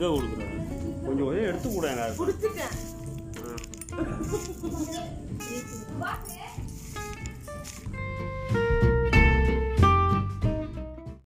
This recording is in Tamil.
எங்கே கொடுக்குற? கொஞ்சம் கொஞ்சம் எடுத்து கூட குடிச்சிட்டேன்.